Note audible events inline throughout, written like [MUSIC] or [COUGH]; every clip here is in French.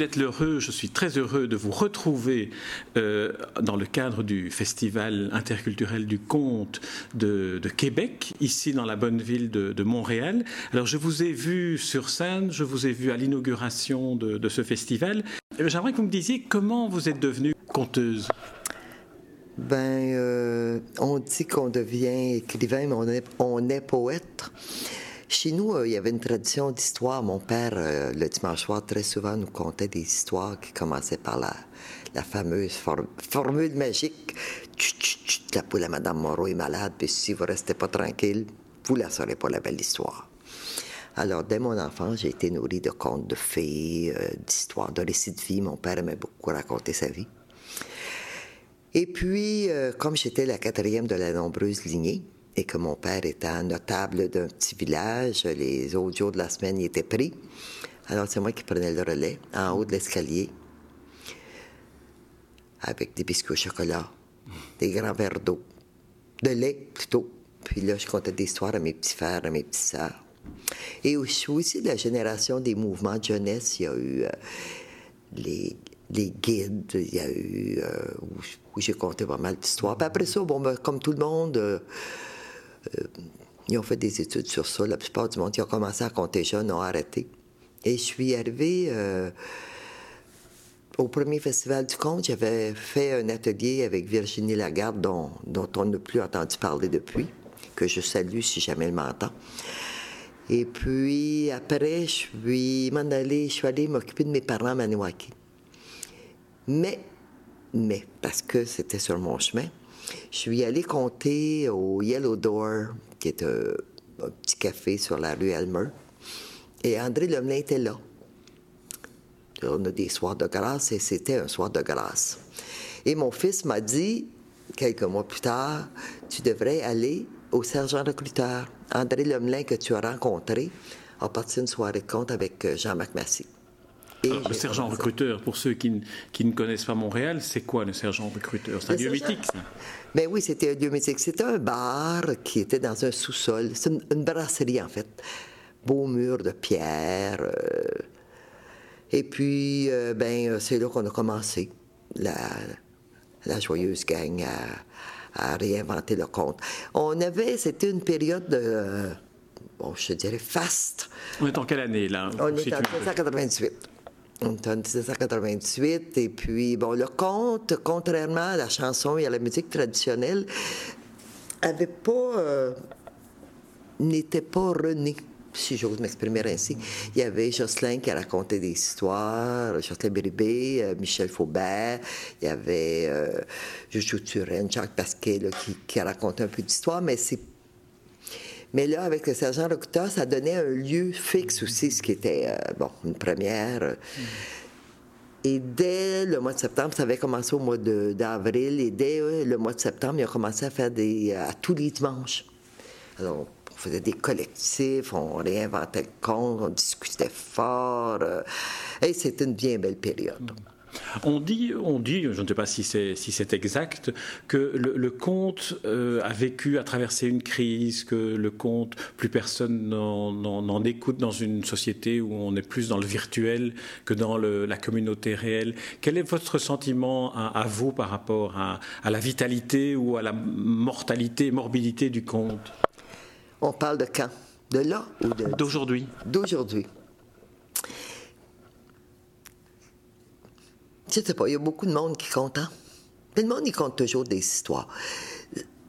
Claudette Lheureux, je suis très heureux de vous retrouver euh, dans le cadre du Festival interculturel du conte de, Québec, ici dans la bonne ville de, Montréal. Alors je vous ai vu sur scène, je vous ai vu à l'inauguration de, ce festival. J'aimerais que vous me disiez comment vous êtes devenue conteuse. Ben, euh, on dit qu'on devient écrivain, mais on est poète. Chez nous, euh, il y avait une tradition d'histoire. Mon père, euh, le dimanche soir, très souvent nous contait des histoires qui commençaient par la, fameuse formule magique. la poule à Madame Moreau est malade, puis si vous restez pas tranquille, vous la saurez pas la belle histoire. Alors, dès mon enfance, j'ai été nourri de contes de fées, euh, d'histoires, de récits de vie. Mon père aimait beaucoup raconter sa vie. Et puis, comme j'étais la quatrième de la nombreuse lignée, et que mon père était notable d'un petit village. Les autres jours de la semaine, il était pris. Alors, c'est moi qui prenais le relais en haut de l'escalier avec des biscuits au chocolat, des grands verres d'eau, de lait plutôt. Puis là, je contais des histoires à mes petits frères, à mes petites sœurs. Et aussi de la génération des mouvements de jeunesse. Il y a eu euh, les, guides, il y a eu euh, où, j'ai compté pas mal d'histoires. Puis après ça, bon, ben, comme tout le monde, euh, ils ont fait des études sur ça. La plupart du monde qui ont commencé à compter jeunes ont arrêté. Et je suis arrivée euh, au premier festival du conte. J'avais fait un atelier avec Virginie Lagarde, dont, on n'a plus entendu parler depuis, que je salue si jamais elle m'entend. Et puis après, je suis m'en allée, je suis allée m'occuper de mes parents à Maniwaki. Mais, mais, parce que c'était sur mon chemin, je suis allée compter au Yellow Door, qui est un, petit café sur la rue Elmer. Et André Lemelin était là. On a des soirs de grâce et c'était un soir de grâce. Et mon fils m'a dit, quelques mois plus tard, tu devrais aller au sergent recruteur. André Lemelin, que tu as rencontré, a parti une soirée de compte avec euh, Jean-Marc Massy le sergent recruteur, pour ceux qui, ne connaissent pas Montréal, c'est quoi le sergent recruteur? C'est un lieu mythique, ça? Ben oui, c'était un lieu mythique. C'était un bar qui était dans un sous-sol. C'est une, brasserie, en fait. Beau mur de pierre. Euh. Et puis, euh, ben, c'est là qu'on a commencé, la, joyeuse gang, à, réinventer le conte. On avait, c'était une période de bon, je dirais faste. On est en quelle année, là? On est en 1998. Est en 1998, et puis, bon, le conte, contrairement à la chanson et à la musique traditionnelle, avait pas. Euh, n'était pas rené si j'ose m'exprimer ainsi. Il y avait Jocelyn qui racontait des histoires, Jocelyn Béribé, euh, Michel Faubert, il y avait euh, Jojo Turenne, Jacques Pasquet qui, qui racontait un peu d'histoire, mais c'est mais là, avec le sergent Rokuta, ça donnait un lieu fixe aussi, ce qui était, euh, bon, une première. Et dès le mois de septembre, ça avait commencé au mois d'avril, et dès euh, le mois de septembre, il a commencé à faire des. à tous les dimanches. Alors, on faisait des collectifs, on réinventait le conte, on discutait fort. Euh, et c'était une bien belle période. On dit, on dit, je ne sais pas si c'est si c'est exact, que le, conte euh, a vécu, a traversé une crise, que le conte, plus personne n'en écoute dans une société où on est plus dans le virtuel que dans la communauté réelle. Quel est votre sentiment à, vous par rapport à, à, la vitalité ou à la mortalité, morbidité du conte On parle de quand? De là ou d'aujourd'hui D'aujourd'hui. Je sais pas, il y a beaucoup de monde qui compte. Hein? le monde, il compte toujours des histoires.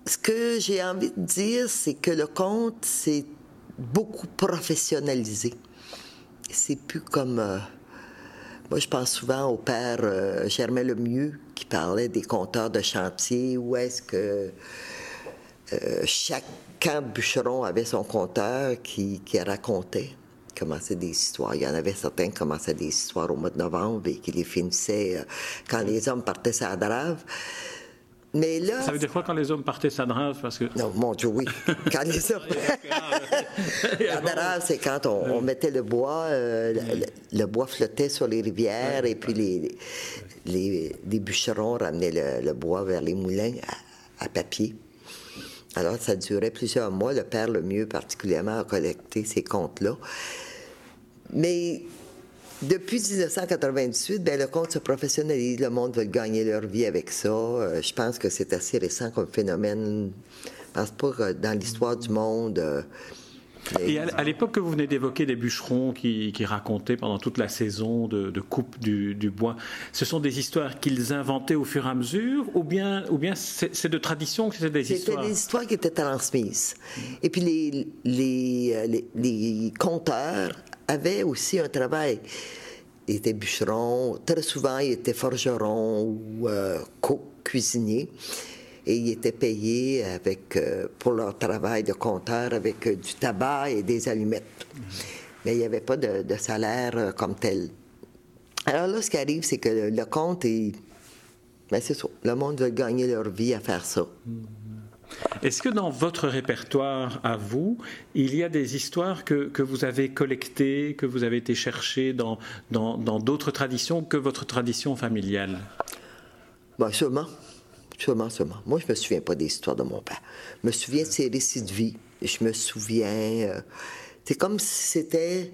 Ce que j'ai envie de dire, c'est que le conte, c'est beaucoup professionnalisé. C'est plus comme. Euh, moi, je pense souvent au père euh, Germain Lemieux qui parlait des compteurs de chantier, où est-ce que euh, chaque bûcheron avait son compteur qui, qui racontait commençaient des histoires. Il y en avait certains qui commençaient des histoires au mois de novembre et qui les finissaient euh, quand les hommes partaient à drave. Mais là. Ça veut dire quoi quand les hommes partaient à drave? Parce que... Non, mon Dieu, oui. [LAUGHS] Quand les hommes. [LAUGHS] la drave, c'est quand on, mettait le bois, euh, le, bois flottait sur les rivières et puis les, les, bûcherons ramenaient le, bois vers les moulins à, à papier. Alors, ça durait plusieurs mois. Le père, le mieux particulièrement, a collecté ces comptes-là. Mais depuis 1998, ben, le conte se professionnalise. Le monde veut gagner leur vie avec ça. Euh, je pense que c'est assez récent comme phénomène. Je pense pas que dans l'histoire du monde. euh, Et à, l'époque que vous venez d'évoquer des bûcherons qui, qui racontaient pendant toute la saison de, de coupe du, du bois, ce sont des histoires qu'ils inventaient au fur et à mesure ou bien, ou bien c'est de tradition que c'était des C'était histoires? des histoires qui étaient transmises. Et puis les, les, euh, les, les conteurs avaient aussi un travail. Ils étaient bûcherons, très souvent ils étaient forgerons ou euh, cook, cuisiniers. Et ils étaient payés avec, euh, pour leur travail de compteur avec euh, du tabac et des allumettes. Mais il n'y avait pas de, salaire euh, comme tel. Alors là, ce qui arrive, c'est que le, compte est. Ben c'est ça. Le monde veut gagner leur vie à faire ça. Est-ce que dans votre répertoire à vous, il y a des histoires que, que vous avez collectées, que vous avez été chercher dans dans dans d'autres traditions que votre tradition familiale? Ben, sûrement. Sûrement, sûrement. Moi, je me souviens pas des histoires de mon père. Je me souviens de ses récits de vie. Je me souviens. euh, c'est comme si c'était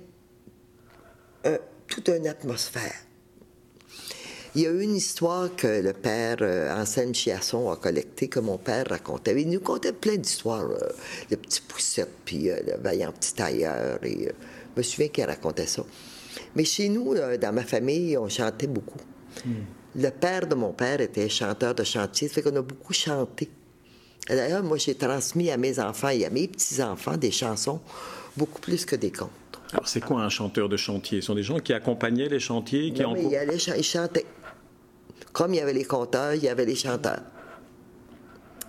euh, toute une atmosphère. Il y a eu une histoire que le père euh, Anselme Chiasson a collectée, que mon père racontait. Il nous contait plein d'histoires. euh, le petit poussette, puis euh, le vaillant petit tailleur. Et, euh, je me souviens qu'il racontait ça. Mais chez nous, là, dans ma famille, on chantait beaucoup. Le père de mon père était chanteur de chantier, ça fait qu'on a beaucoup chanté. D'ailleurs, moi, j'ai transmis à mes enfants et à mes petits-enfants des chansons beaucoup plus que des contes. Alors c'est quoi un chanteur de chantier? Ce sont des gens qui accompagnaient les chantiers, qui Non, en mais il, allait chan- il chantait. Comme il y avait les conteurs, il y avait les chanteurs.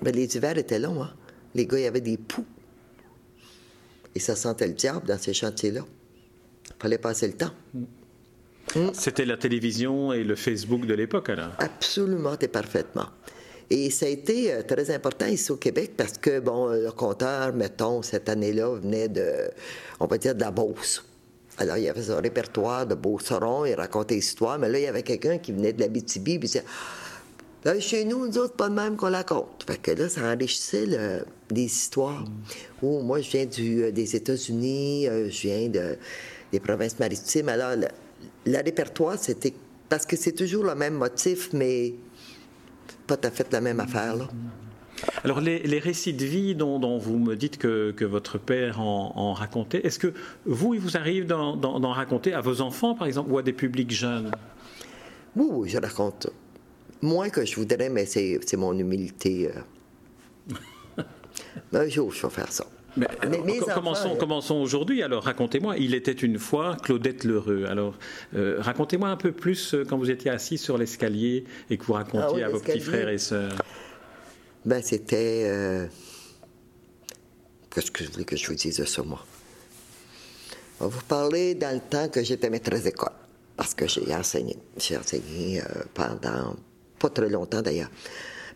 Mais les hivers étaient longs, hein? Les gars, il y avait des poux. Et ça sentait le diable dans ces chantiers-là. Il fallait passer le temps. C'était la télévision et le Facebook de l'époque alors. Absolument et parfaitement. Et ça a été euh, très important ici au Québec parce que, bon, euh, le compteur, mettons, cette année-là, venait de, on va dire, de la Beauce. Alors, il y avait son répertoire de Beauceron, il racontait l'histoire, mais là, il y avait quelqu'un qui venait de la BTB, puis il disait, Là, chez nous, nous autres, pas de même qu'on la compte. Fait que là, ça enrichissait le- les histoires. Oh, moi, je viens du, euh, des États-Unis, euh, je viens de, des provinces maritimes. Alors, le, le répertoire, c'était. Parce que c'est toujours le même motif, mais pas tout à fait la même affaire, là. Alors les, les récits de vie dont, dont vous me dites que, que votre père en, en racontait, est-ce que vous, il vous arrive d'en, raconter à vos enfants, par exemple, ou à des publics jeunes? Oui, oui, je raconte. Moins que je voudrais, mais c'est mon humilité. euh. Mais [LAUGHS] un jour, je vais faire ça. Mais, mes enfants, commençons, euh, commençons aujourd'hui. Alors, racontez-moi. Il était une fois Claudette Lheureux. Alors, euh, racontez-moi un peu plus quand vous étiez assis sur l'escalier et que vous racontiez Ah oui, à vos petits frères et sœurs. Ben, c'était. euh, Qu'est-ce que je voulais que je vous dise ça, moi? On va vous parler dans le temps que j'étais maîtresse d'école. Parce que j'ai enseigné. J'ai enseigné euh, pendant pas très longtemps d'ailleurs.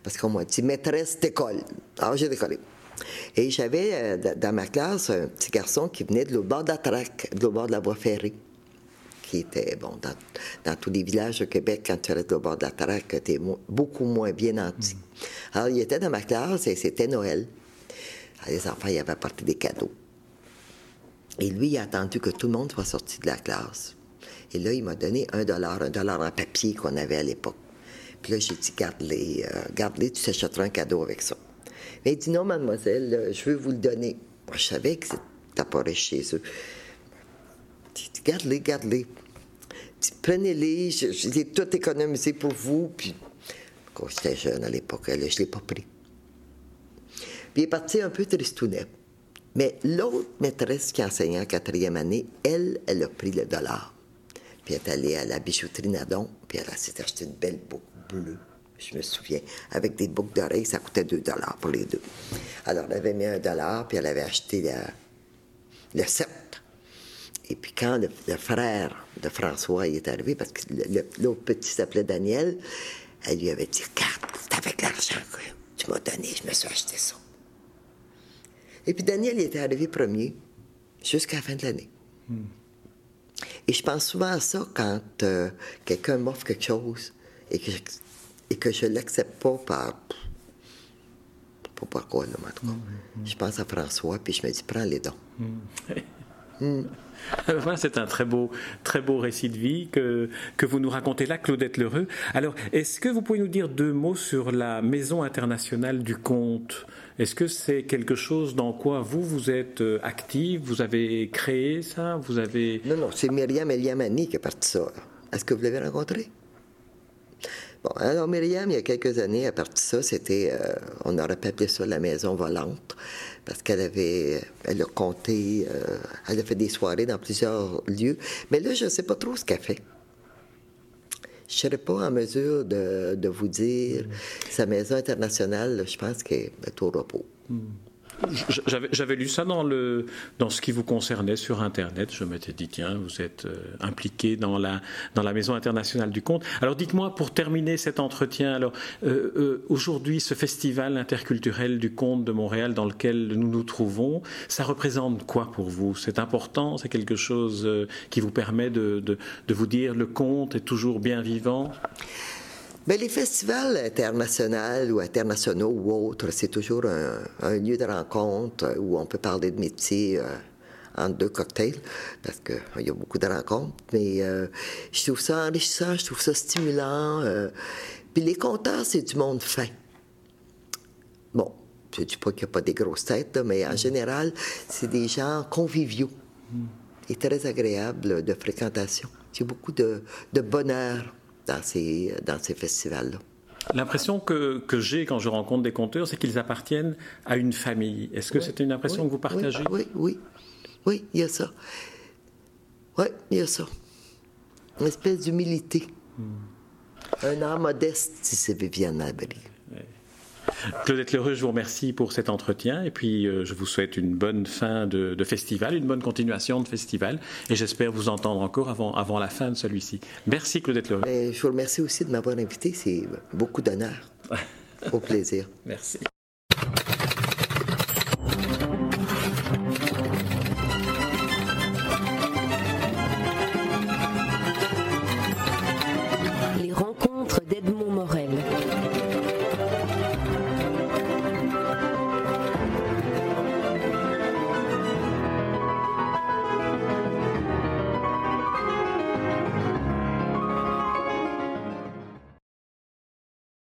Parce qu'on m'a dit maîtresse d'école. Alors j'ai décollé. Et j'avais euh, dans ma classe un petit garçon qui venait de l'autre bord de la traque, de l'autre bord de la voie ferrée qui était, bon, dans, dans tous les villages au Québec, quand tu restes au bord de la traque, tu es beaucoup moins bien nanti. Alors, il était dans ma classe et c'était Noël. Alors, les enfants, ils avaient apporté des cadeaux. Et lui, il a attendu que tout le monde soit sorti de la classe. Et là, il m'a donné un dollar, un dollar en papier qu'on avait à l'époque. Puis là, j'ai dit, garde-les, euh, garde-les, tu t'achèteras un cadeau avec ça. Mais il dit, non, mademoiselle, je veux vous le donner. Moi, je savais que c'était pas riche chez eux. J'ai dit, Prenez-les, je, les ai tout économisé pour vous. Puis, quand j'étais jeune à l'époque, je ne l'ai pas pris. Puis il est parti un peu tristounet. Mais l'autre maîtresse qui enseignait en quatrième année, elle, elle a pris le dollar. Puis elle est allée à la bijouterie Nadon, puis elle s'est acheté une belle boucle bleue, je me souviens, avec des boucles d'oreilles, ça coûtait 2 dollars pour les deux. Alors elle avait mis un dollar, puis elle avait acheté le set. Et puis quand le, le frère de François il est arrivé, parce que l'autre petit s'appelait Daniel, elle lui avait dit Regarde, c'est avec l'argent que tu m'as donné, je me suis acheté ça. Et puis Daniel il était arrivé premier jusqu'à la fin de l'année. Et je pense souvent à ça quand euh, quelqu'un m'offre quelque chose et que je, et que je l'accepte pas par. Pas pourquoi, là, en tout cas. Je pense à François, puis je me dis, prends les dons. Mm. [LAUGHS] [LAUGHS] c'est un très beau, très beau récit de vie que, que vous nous racontez là, Claudette Lheureux. Alors, est-ce que vous pouvez nous dire deux mots sur la Maison internationale du conte? Est-ce que c'est quelque chose dans quoi vous, vous êtes euh, active? Vous avez créé ça? Vous avez... Non, non, c'est Myriam Eliamani qui a parti ça. Est-ce que vous l'avez rencontré Bon, alors Myriam, il y a quelques années, a parti ça. C'était, euh, on aurait pu ça la maison volante parce qu'elle avait, elle a compté, euh, elle a fait des soirées dans plusieurs lieux. Mais là, je ne sais pas trop ce qu'elle fait. Je ne serais pas en mesure de, vous dire. Sa maison internationale, je pense qu'elle est au repos. Hmm. J'avais lu ça dans, le, dans ce qui vous concernait sur Internet. Je m'étais dit, tiens, vous êtes euh, impliqué dans la, dans la Maison internationale du conte. Alors dites-moi, pour terminer cet entretien, alors euh, euh, aujourd'hui, ce festival interculturel du conte de Montréal dans lequel nous nous trouvons, ça représente quoi pour vous? C'est important? C'est quelque chose qui vous permet de, de, de vous dire le conte est toujours bien vivant? Mais les festivals internationaux ou internationaux ou autres, c'est toujours un, lieu de rencontre où on peut parler de métier euh, en deux cocktails, parce qu'il y a beaucoup de rencontres. Mais euh, je trouve ça enrichissant, je trouve ça stimulant. Euh. puis les compteurs, c'est du monde fin. Bon, je ne dis pas qu'il n'y a pas des grosses têtes, mais en général, c'est des gens conviviaux et très agréables de fréquentation. Il y a beaucoup de bonheur dans ces, dans ces festivals-là. L'impression que, que j'ai quand je rencontre des conteurs, c'est qu'ils appartiennent à une famille. Est-ce que c'est une impression que vous partagez? Oui, oui, oui, il y a ça. Oui, il y a ça. Une espèce d'humilité. Hmm. Un art modeste, si c'est Viviane Albry. Claudette Leroux, je vous remercie pour cet entretien et puis euh, je vous souhaite une bonne fin de, festival, une bonne continuation de festival et j'espère vous entendre encore avant, avant la fin de celui-ci. Merci Claudette Leroux. je vous remercie aussi de m'avoir invité, c'est beaucoup d'honneur. [LAUGHS] Au plaisir. Merci.